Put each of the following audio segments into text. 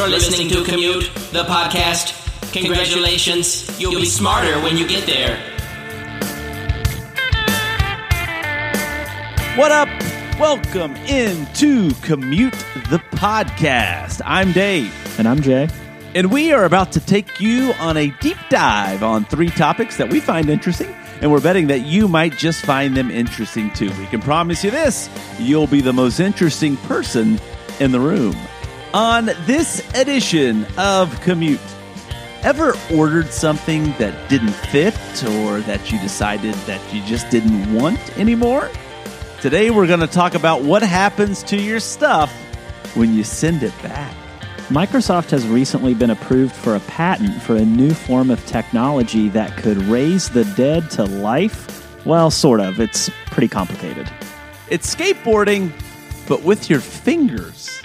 You're listening to Commute, the podcast. Congratulations, you'll be smarter when you get there. What up? Welcome into Commute the podcast. I'm Dave, And I'm Jay. and we are about to take you on a deep dive on three topics that we find interesting, and we're betting that you might just find them interesting too. We can promise you this you'll be the most interesting person in the room. On this edition of Commute, ever ordered something that didn't fit or that you decided that you just didn't want anymore? Today, we're going to talk about what happens to your stuff when you send it back. Microsoft has recently been approved for a patent for a new form of technology that could raise the dead to life. Well, sort of. It's pretty complicated. It's skateboarding, but with your fingers.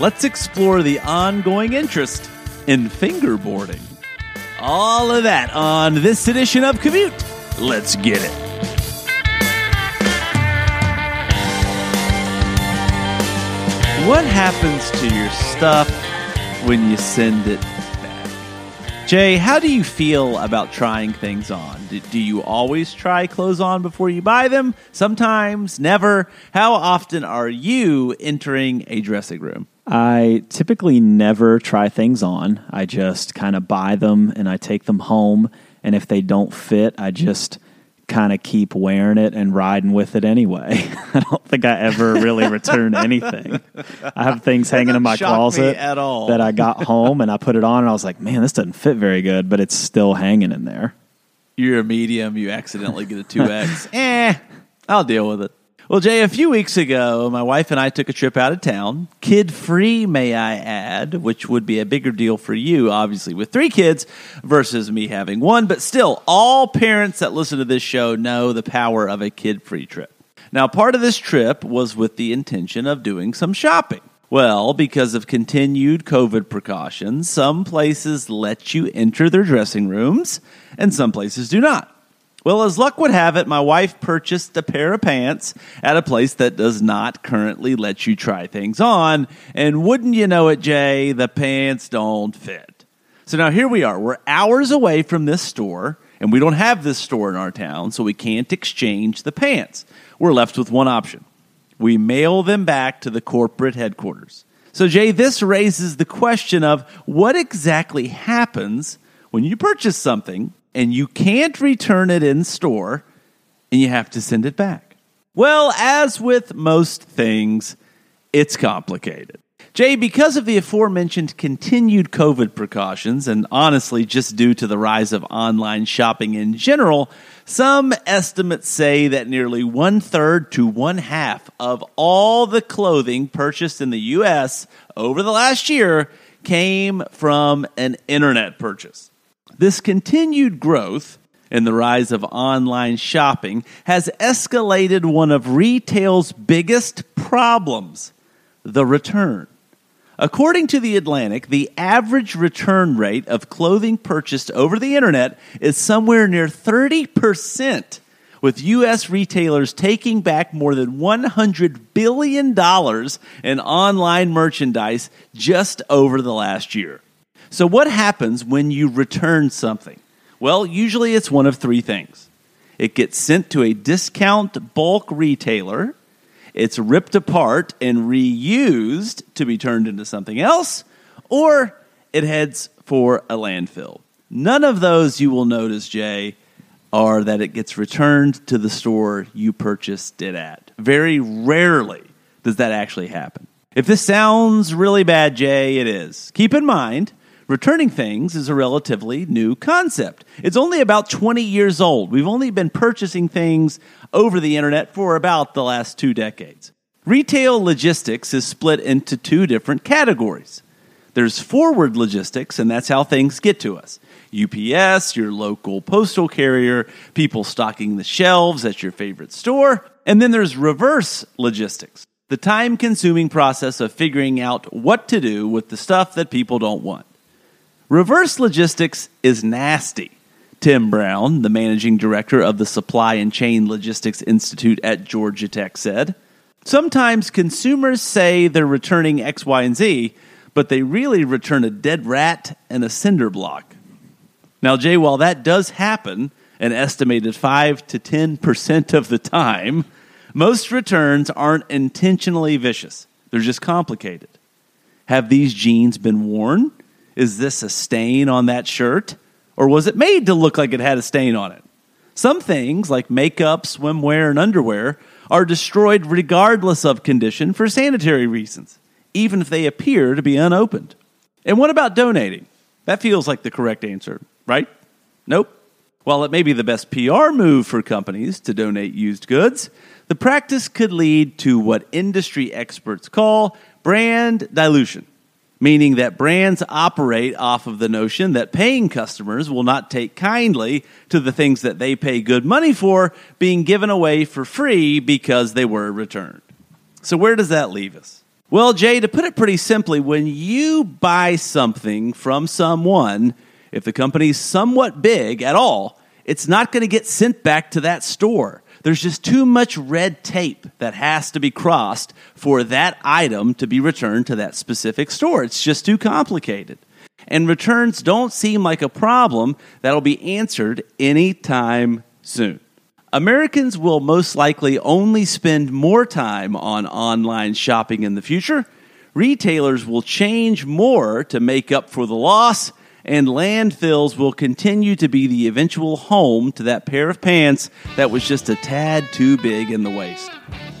Let's explore the ongoing interest in fingerboarding. All of that on this edition of Commute. Let's get it. What happens to your stuff when you send it back? Jay, how do you feel about trying things on? Do, do you always try clothes on before you buy them? Sometimes, never. How often are you entering a dressing room? I typically never try things on. I just kind of buy them and I take them home. And if they don't fit, I just kind of keep wearing it and riding with it anyway. I don't think I ever really return anything. I have things hanging in my closet at all. that I got home and I put it on and I was like, man, this doesn't fit very good, but it's still hanging in there. You're a medium, you accidentally get a 2X. eh, I'll deal with it. Well, Jay, a few weeks ago, my wife and I took a trip out of town, kid free, may I add, which would be a bigger deal for you, obviously, with three kids versus me having one. But still, all parents that listen to this show know the power of a kid free trip. Now, part of this trip was with the intention of doing some shopping. Well, because of continued COVID precautions, some places let you enter their dressing rooms and some places do not. Well, as luck would have it, my wife purchased a pair of pants at a place that does not currently let you try things on. And wouldn't you know it, Jay, the pants don't fit. So now here we are. We're hours away from this store, and we don't have this store in our town, so we can't exchange the pants. We're left with one option we mail them back to the corporate headquarters. So, Jay, this raises the question of what exactly happens when you purchase something and you can't return it in store and you have to send it back. Well, as with most things, it's complicated. Jay, because of the aforementioned continued COVID precautions, and honestly just due to the rise of online shopping in general, some estimates say that nearly one third to one half of all the clothing purchased in the U.S. over the last year came from an internet purchase. This continued growth and the rise of online shopping has escalated one of retail's biggest problems the return. According to The Atlantic, the average return rate of clothing purchased over the internet is somewhere near 30%, with U.S. retailers taking back more than $100 billion in online merchandise just over the last year. So, what happens when you return something? Well, usually it's one of three things it gets sent to a discount bulk retailer, it's ripped apart and reused to be turned into something else, or it heads for a landfill. None of those you will notice, Jay, are that it gets returned to the store you purchased it at. Very rarely does that actually happen. If this sounds really bad, Jay, it is. Keep in mind, returning things is a relatively new concept. It's only about 20 years old. We've only been purchasing things over the internet for about the last two decades. Retail logistics is split into two different categories. There's forward logistics, and that's how things get to us. UPS, your local postal carrier, people stocking the shelves at your favorite store. And then there's reverse logistics, the time consuming process of figuring out what to do with the stuff that people don't want. Reverse logistics is nasty. Tim Brown, the managing director of the Supply and Chain Logistics Institute at Georgia Tech, said. Sometimes consumers say they're returning X, Y, and Z, but they really return a dead rat and a cinder block. Now, Jay, while that does happen, an estimated 5 to 10% of the time, most returns aren't intentionally vicious. They're just complicated. Have these jeans been worn? Is this a stain on that shirt? Or was it made to look like it had a stain on it? Some things, like makeup, swimwear, and underwear, are destroyed regardless of condition for sanitary reasons, even if they appear to be unopened. And what about donating? That feels like the correct answer, right? Nope. While it may be the best PR move for companies to donate used goods, the practice could lead to what industry experts call brand dilution, meaning that brands operate off of the notion that paying customers will not take kindly to the things that they pay good money for being given away for free because they were returned. So, where does that leave us? Well, Jay, to put it pretty simply, when you buy something from someone, if the company's somewhat big at all, it's not going to get sent back to that store. There's just too much red tape that has to be crossed for that item to be returned to that specific store. It's just too complicated. And returns don't seem like a problem that'll be answered anytime soon. Americans will most likely only spend more time on online shopping in the future. Retailers will change more to make up for the loss and landfills will continue to be the eventual home to that pair of pants that was just a tad too big in the waist.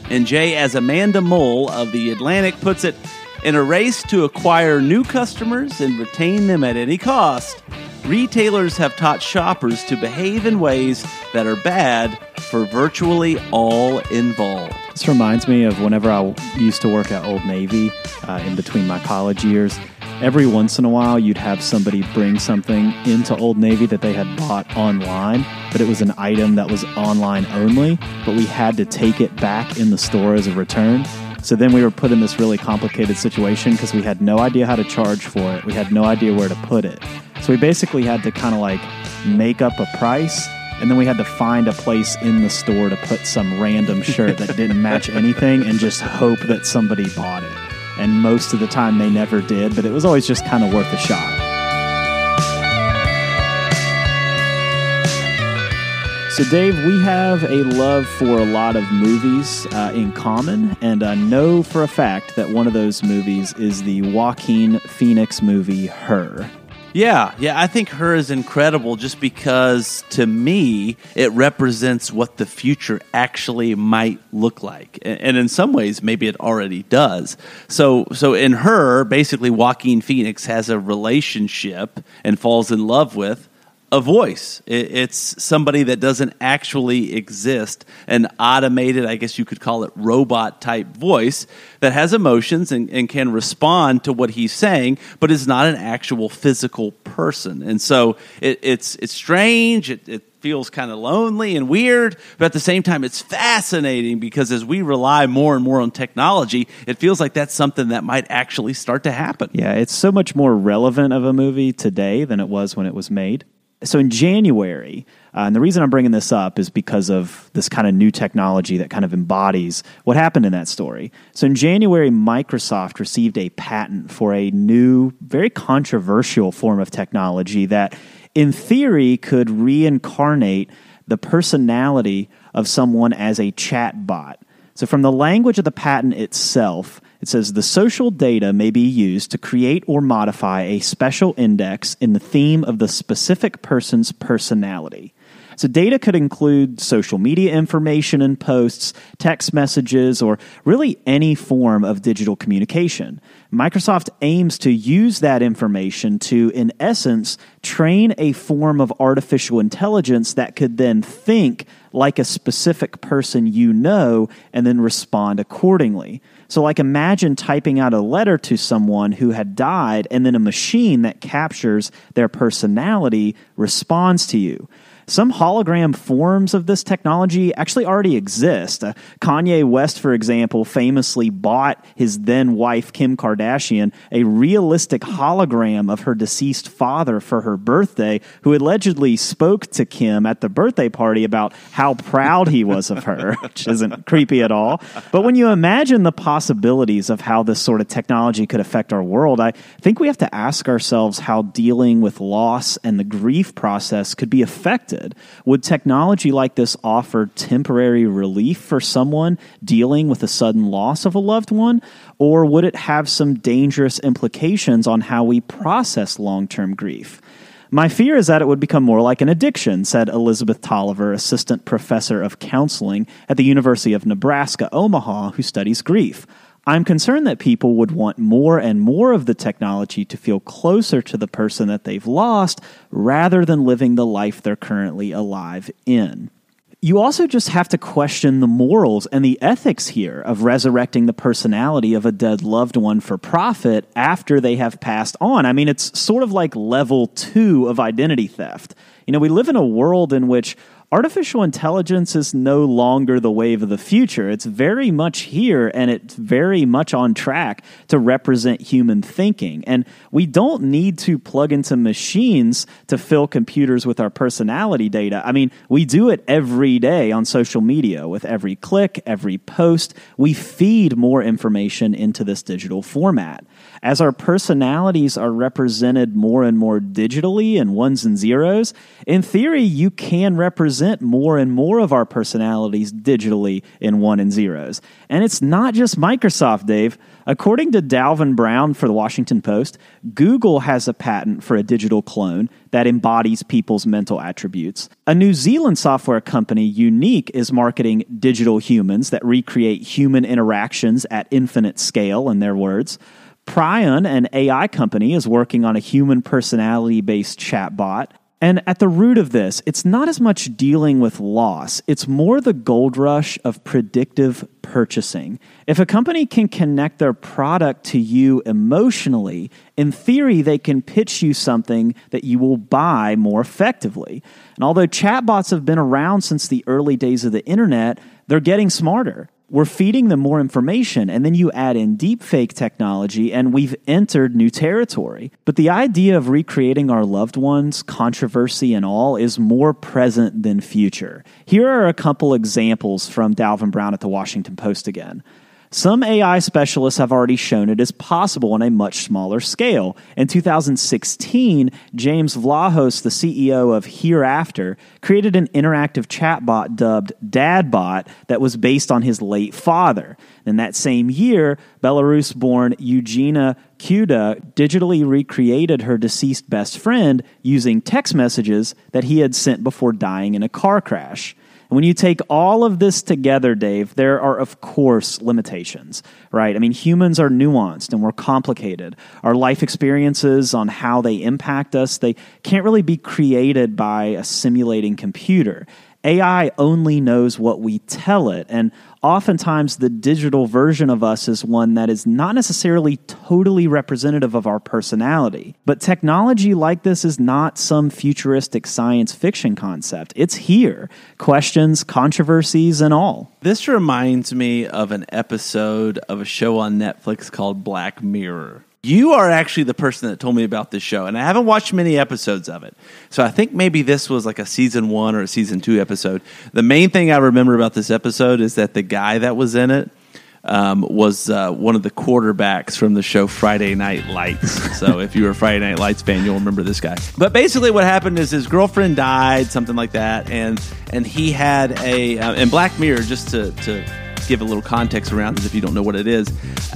And Jay, as Amanda Mull of The Atlantic puts it, in a race to acquire new customers and retain them at any cost, retailers have taught shoppers to behave in ways that are bad for virtually all involved. This reminds me of whenever I used to work at Old Navy uh, in between my college years every once in a while you'd have somebody bring something into Old Navy that they had bought online, but it was an item that was online only, but we had to take it back in the store as a return. So then we were put in this really complicated situation because we had no idea how to charge for it. We had no idea where to put it. So we basically had to kind of like make up a price and then we had to find a place in the store to put some random shirt that didn't match anything and just hope that somebody bought it and most of the time they never did, but it was always just kind of worth a shot. So, Dave, we have a love for a lot of movies uh, in common, and I know for a fact that one of those movies is the Joaquin Phoenix movie, Her. Yeah, yeah, I think her is incredible just because to me it represents what the future actually might look like. And in some ways maybe it already does. So so in her basically Joaquin Phoenix has a relationship and falls in love with a voice. It's somebody that doesn't actually exist, an automated, I guess you could call it robot type voice that has emotions and, and, can respond to what he's saying, but is not an actual physical person. And so it, it's, it's strange. It, it feels kind of lonely and weird, but at the same time, it's fascinating because as we rely more and more on technology, it feels like that's something that might actually start to happen. Yeah, it's so much more relevant of a movie today than it was when it was made so in January, uh, and the reason I'm bringing this up is because of this kind of new technology that kind of embodies what happened in that story. So in January, Microsoft received a patent for a new, very controversial form of technology that, in theory, could reincarnate the personality of someone as a chat bot. So, from the language of the patent itself, it says the social data may be used to create or modify a special index in the theme of the specific person's personality. So, data could include social media information and posts, text messages, or really any form of digital communication. Microsoft aims to use that information to, in essence, train a form of artificial intelligence that could then think like a specific person you know and then respond accordingly. So, like, imagine typing out a letter to someone who had died, and then a machine that captures their personality responds to you. Some hologram forms of this technology actually already exist. Uh, Kanye West, for example, famously bought his then wife, Kim Kardashian, a realistic hologram of her deceased father for her birthday, who allegedly spoke to Kim at the birthday party about how proud he was of her, which isn't creepy at all. But when you imagine the possibilities of how this sort of technology could affect our world, I think we have to ask ourselves how dealing with loss and the grief process could be Would technology like this offer temporary relief for someone dealing with a sudden loss of a loved one? Or would it have some dangerous implications on how we process long term grief? My fear is that it would become more like an addiction, said Elizabeth Tolliver, assistant professor of counseling at the University of Nebraska, Omaha, who studies grief. I'm concerned that people would want more and more of the technology to feel closer to the person that they've lost rather than living the life they're currently alive in you also just have to question the morals and the ethics here of resurrecting the personality of a dead loved one for profit after they have passed on. I mean, it's sort of like level two of identity theft. You know, we live in a world in which artificial intelligence is no longer the wave of the future. It's very much here and it's very much on track to represent human thinking. And we don't need to plug into machines to fill computers with our personality data. I mean, we do it every day on social media with every click, every post. We feed more information into this digital format as our personalities are represented more and more digitally in ones and zeros, in theory, you can represent more and more of our personalities digitally in one and zeros. And it's not just Microsoft, Dave. According to Dalvin Brown for the Washington Post, Google has a patent for a digital clone that embodies people's mental attributes. A New Zealand software company, UneeQ, is marketing digital humans that recreate human interactions at infinite scale, in their words. Prion, an AI company, is working on a human personality based chatbot. And at the root of this, it's not as much dealing with loss, it's more the gold rush of predictive purchasing. If a company can connect their product to you emotionally, in theory, they can pitch you something that you will buy more effectively. And although chatbots have been around since the early days of the internet, they're getting smarter we're feeding them more information and then you add in deepfake technology and we've entered new territory. But the idea of recreating our loved ones controversy and all is more present than future. Here are a couple examples from dalvin brown at the washington post again some AI specialists have already shown it is possible on a much smaller scale. In 2016, James Vlahos, the CEO of Hereafter, created an interactive chatbot dubbed DadBot that was based on his late father. In that same year, Belarus born Eugenia Kuyda digitally recreated her deceased best friend using text messages that he had sent before dying in a car crash. And when you take all of this together, Dave, there are, of course, limitations, right? I mean, humans are nuanced and we're complicated. Our life experiences on how they impact us, they can't really be created by a simulating computer. AI only knows what we tell it. And oftentimes, the digital version of us is one that is not necessarily totally representative of our personality. But technology like this is not some futuristic science fiction concept. It's here. Questions, controversies, and all. This reminds me of an episode of a show on Netflix called Black Mirror. You are actually the person that told me about this show, and I haven't watched many episodes of it. So I think maybe this was like a season one or a season two episode. The main thing I remember about this episode is that the guy that was in it um, was uh, one of the quarterbacks from the show Friday Night Lights. so if you were a Friday Night Lights fan, you'll remember this guy. But basically, what happened is his girlfriend died, something like that, and and he had a uh, in Black Mirror just to to give a little context around this if you don't know what it is.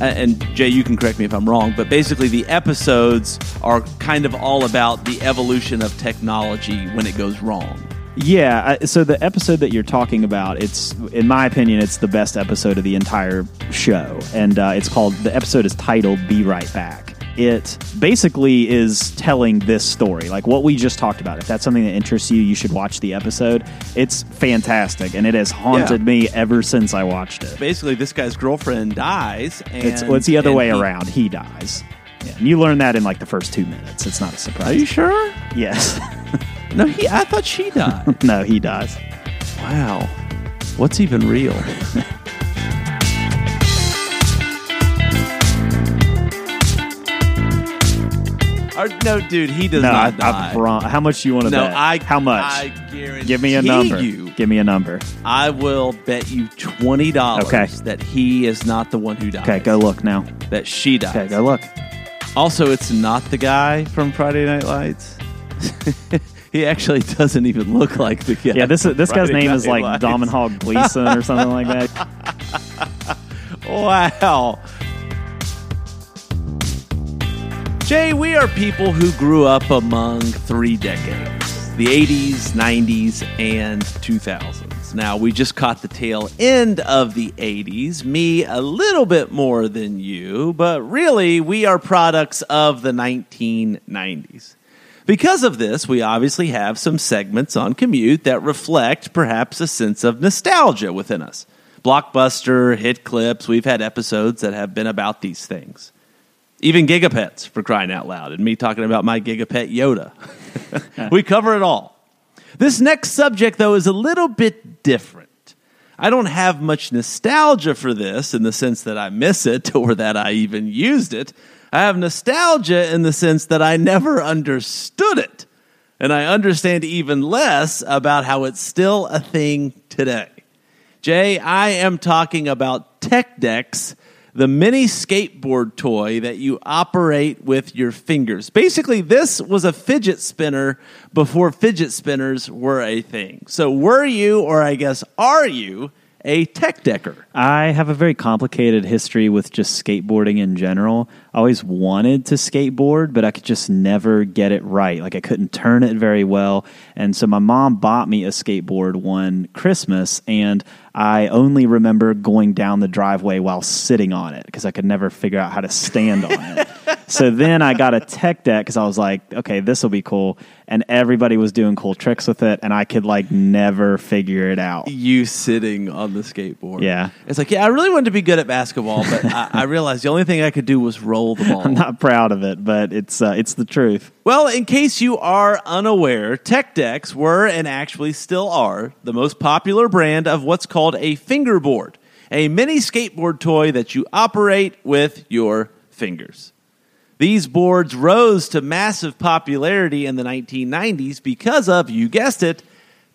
And Jay, you can correct me if I'm wrong, but basically the episodes are kind of all about the evolution of technology when it goes wrong. Yeah, so the episode that you're talking about, it's in my opinion, it's the best episode of the entire show, and uh, it's called. The episode is titled "Be Right Back." It basically is telling this story, like what we just talked about. If that's something that interests you, you should watch the episode. It's fantastic, and it has haunted yeah. me ever since I watched it. Basically, this guy's girlfriend dies. And, it's, well, it's the other way he, around. He dies. Yeah, and you learn that in like the first two minutes. It's not a surprise. Are you sure? Yes. No, he. I thought she died. No, he dies. wow. What's even real? Or, no, dude, he does No, I, not die. I prom- How much do you want to no, bet? I. How much? I guarantee Give me a number. You, Give me a number. I will bet you twenty dollars Okay. that he is not the one who died. Okay, go look now. That she died. Okay, go look. Also, it's not the guy from Friday Night Lights. he actually doesn't even look like the guy. Yeah, this from this guy's Friday name is Night like Lights. Domenhog Gleeson or something like that. Wow. Jay, we are people who grew up among three decades the 80s, 90s, and 2000s. Now, we just caught the tail end of the 80s, me a little bit more than you, but really, we are products of the 1990s. Because of this, we obviously have some segments on commute that reflect perhaps a sense of nostalgia within us. Blockbuster, hit clips, we've had episodes that have been about these things. Even gigapets for crying out loud, and me talking about my gigapet Yoda. we cover it all. This next subject, though, is a little bit different. I don't have much nostalgia for this in the sense that I miss it or that I even used it. I have nostalgia in the sense that I never understood it. And I understand even less about how it's still a thing today. Jay, I am talking about Tech Decks, the mini skateboard toy that you operate with your fingers. Basically, this was a fidget spinner before fidget spinners were a thing. So, were you, or I guess are you, a Tech Decker? I have a very complicated history with just skateboarding in general. I always wanted to skateboard, but I could just never get it right. Like I couldn't turn it very well. And so my mom bought me a skateboard one Christmas, and I only remember going down the driveway while sitting on it because I could never figure out how to stand on it. so then I got a tech deck because I was like, okay, this will be cool. And everybody was doing cool tricks with it, and I could like never figure it out. You sitting on the skateboard. Yeah. It's like, yeah, I really wanted to be good at basketball, but I, I realized the only thing I could do was roll the ball. I'm not proud of it, but it's uh, it's the truth. Well, in case you are unaware, Tech Decks were and actually still are the most popular brand of what's called a fingerboard, a mini skateboard toy that you operate with your fingers. These boards rose to massive popularity in the 1990s because of, you guessed it,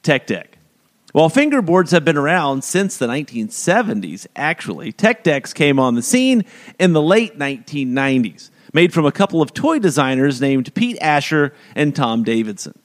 Tech Deck. While fingerboards have been around since the 1970s, actually, Tech Decks came on the scene in the late 1990s, made from a couple of toy designers named Pete Asher and Tom Davidson.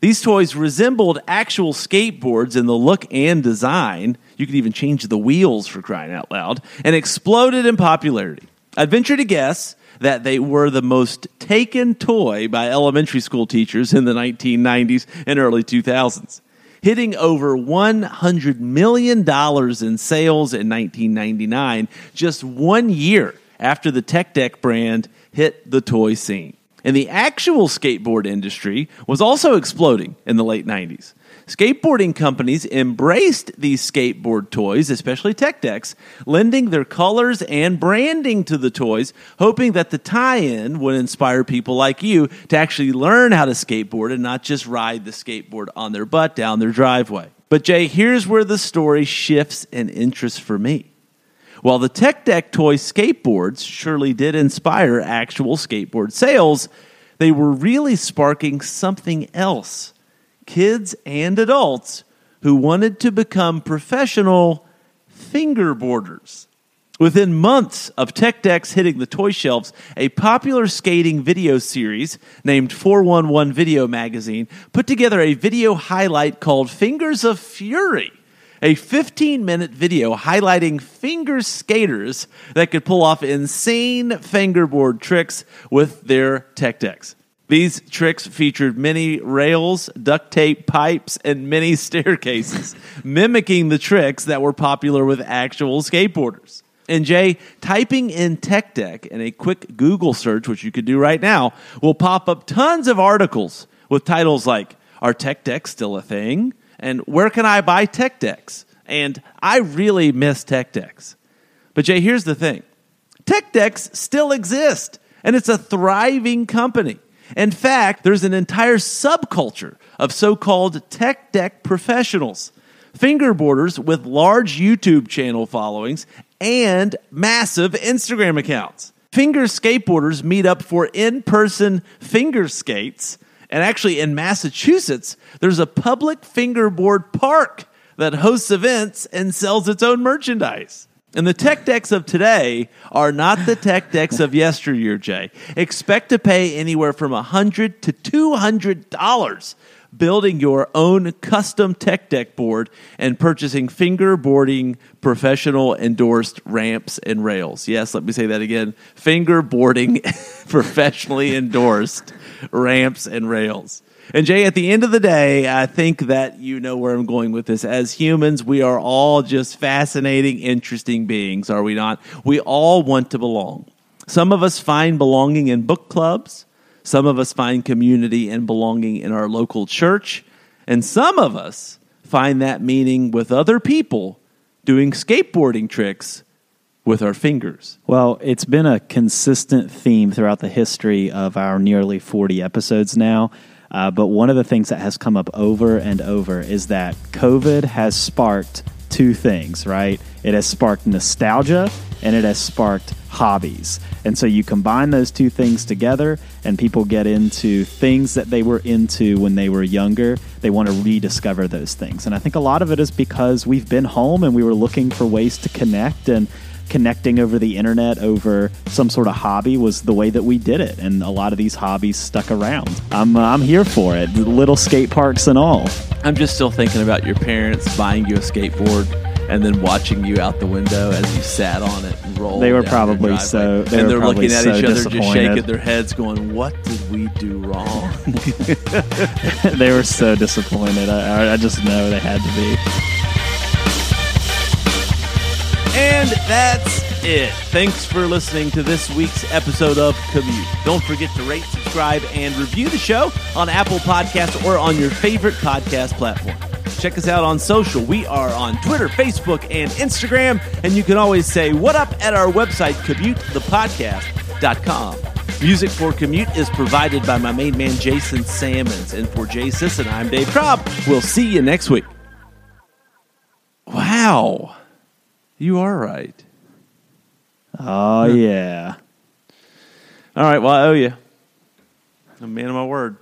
These toys resembled actual skateboards in the look and design. You could even change the wheels for crying out loud, and exploded in popularity. I'd venture to guess that they were the most taken toy by elementary school teachers in the 1990s and early 2000s hitting over $100 million in sales in 1999, just one year after the Tech Deck brand hit the toy scene. And the actual skateboard industry was also exploding in the late 90s. Skateboarding companies embraced these skateboard toys, especially Tech Decks, lending their colors and branding to the toys, hoping that the tie in would inspire people like you to actually learn how to skateboard and not just ride the skateboard on their butt down their driveway. But, Jay, here's where the story shifts in interest for me. While the Tech Deck toy skateboards surely did inspire actual skateboard sales, they were really sparking something else kids and adults who wanted to become professional fingerboarders. Within months of Tech Decks hitting the toy shelves, a popular skating video series named 411 Video Magazine put together a video highlight called Fingers of Fury, a 15 minute video highlighting finger skaters that could pull off insane fingerboard tricks with their Tech Decks. These tricks featured many rails, duct tape pipes, and many staircases, mimicking the tricks that were popular with actual skateboarders. And Jay, typing in Tech Deck in a quick Google search, which you could do right now, will pop up tons of articles with titles like Are Tech Decks Still a Thing? And Where Can I Buy Tech Decks? And I really miss Tech Decks. But Jay, here's the thing Tech Decks still exist, and it's a thriving company. In fact, there's an entire subculture of so called tech deck professionals, fingerboarders with large YouTube channel followings and massive Instagram accounts. Finger skateboarders meet up for in person finger skates. And actually, in Massachusetts, there's a public fingerboard park that hosts events and sells its own merchandise. And the tech decks of today are not the tech decks of yesteryear, Jay. Expect to pay anywhere from 100 to $200 building your own custom tech deck board and purchasing fingerboarding professional endorsed ramps and rails. Yes, let me say that again. Fingerboarding professionally endorsed ramps and rails. And Jay, at the end of the day, I think that you know where I'm going with this. As humans, we are all just fascinating, interesting beings, are we not? We all want to belong. Some of us find belonging in book clubs. Some of us find community and belonging in our local church. And some of us find that meaning with other people doing skateboarding tricks with our fingers. Well, it's been a consistent theme throughout the history of our nearly 40 episodes now. Uh, but one of the things that has come up over and over is that COVID has sparked two things, right? It has sparked nostalgia and it has sparked hobbies. And so you combine those two things together, and people get into things that they were into when they were younger. They want to rediscover those things. And I think a lot of it is because we've been home and we were looking for ways to connect and connecting over the internet over some sort of hobby was the way that we did it and a lot of these hobbies stuck around i'm, uh, I'm here for it little skate parks and all I'm just still thinking about your parents buying you a skateboard and then watching you out the window as you sat on it and rolled. They were probably so- they and they're looking at so each other, just shaking their heads, going, "What did we do wrong?" they were so disappointed I, I- I just know they had to be And that's it. Thanks for listening to this week's episode of Commute. Don't forget to rate, subscribe, and review the show on Apple Podcasts or on your favorite podcast platform. Check us out on social. We are on Twitter, Facebook, and Instagram. And you can always say what up at our website, commutethepodcast.com. Music for Commute is provided by my main man, Jason Sammons. And for Jay Sisson, I'm Dave Cobb. We'll see you next week. Wow. You are right. oh yeah All right. Well, I owe you. I'm a man of my word.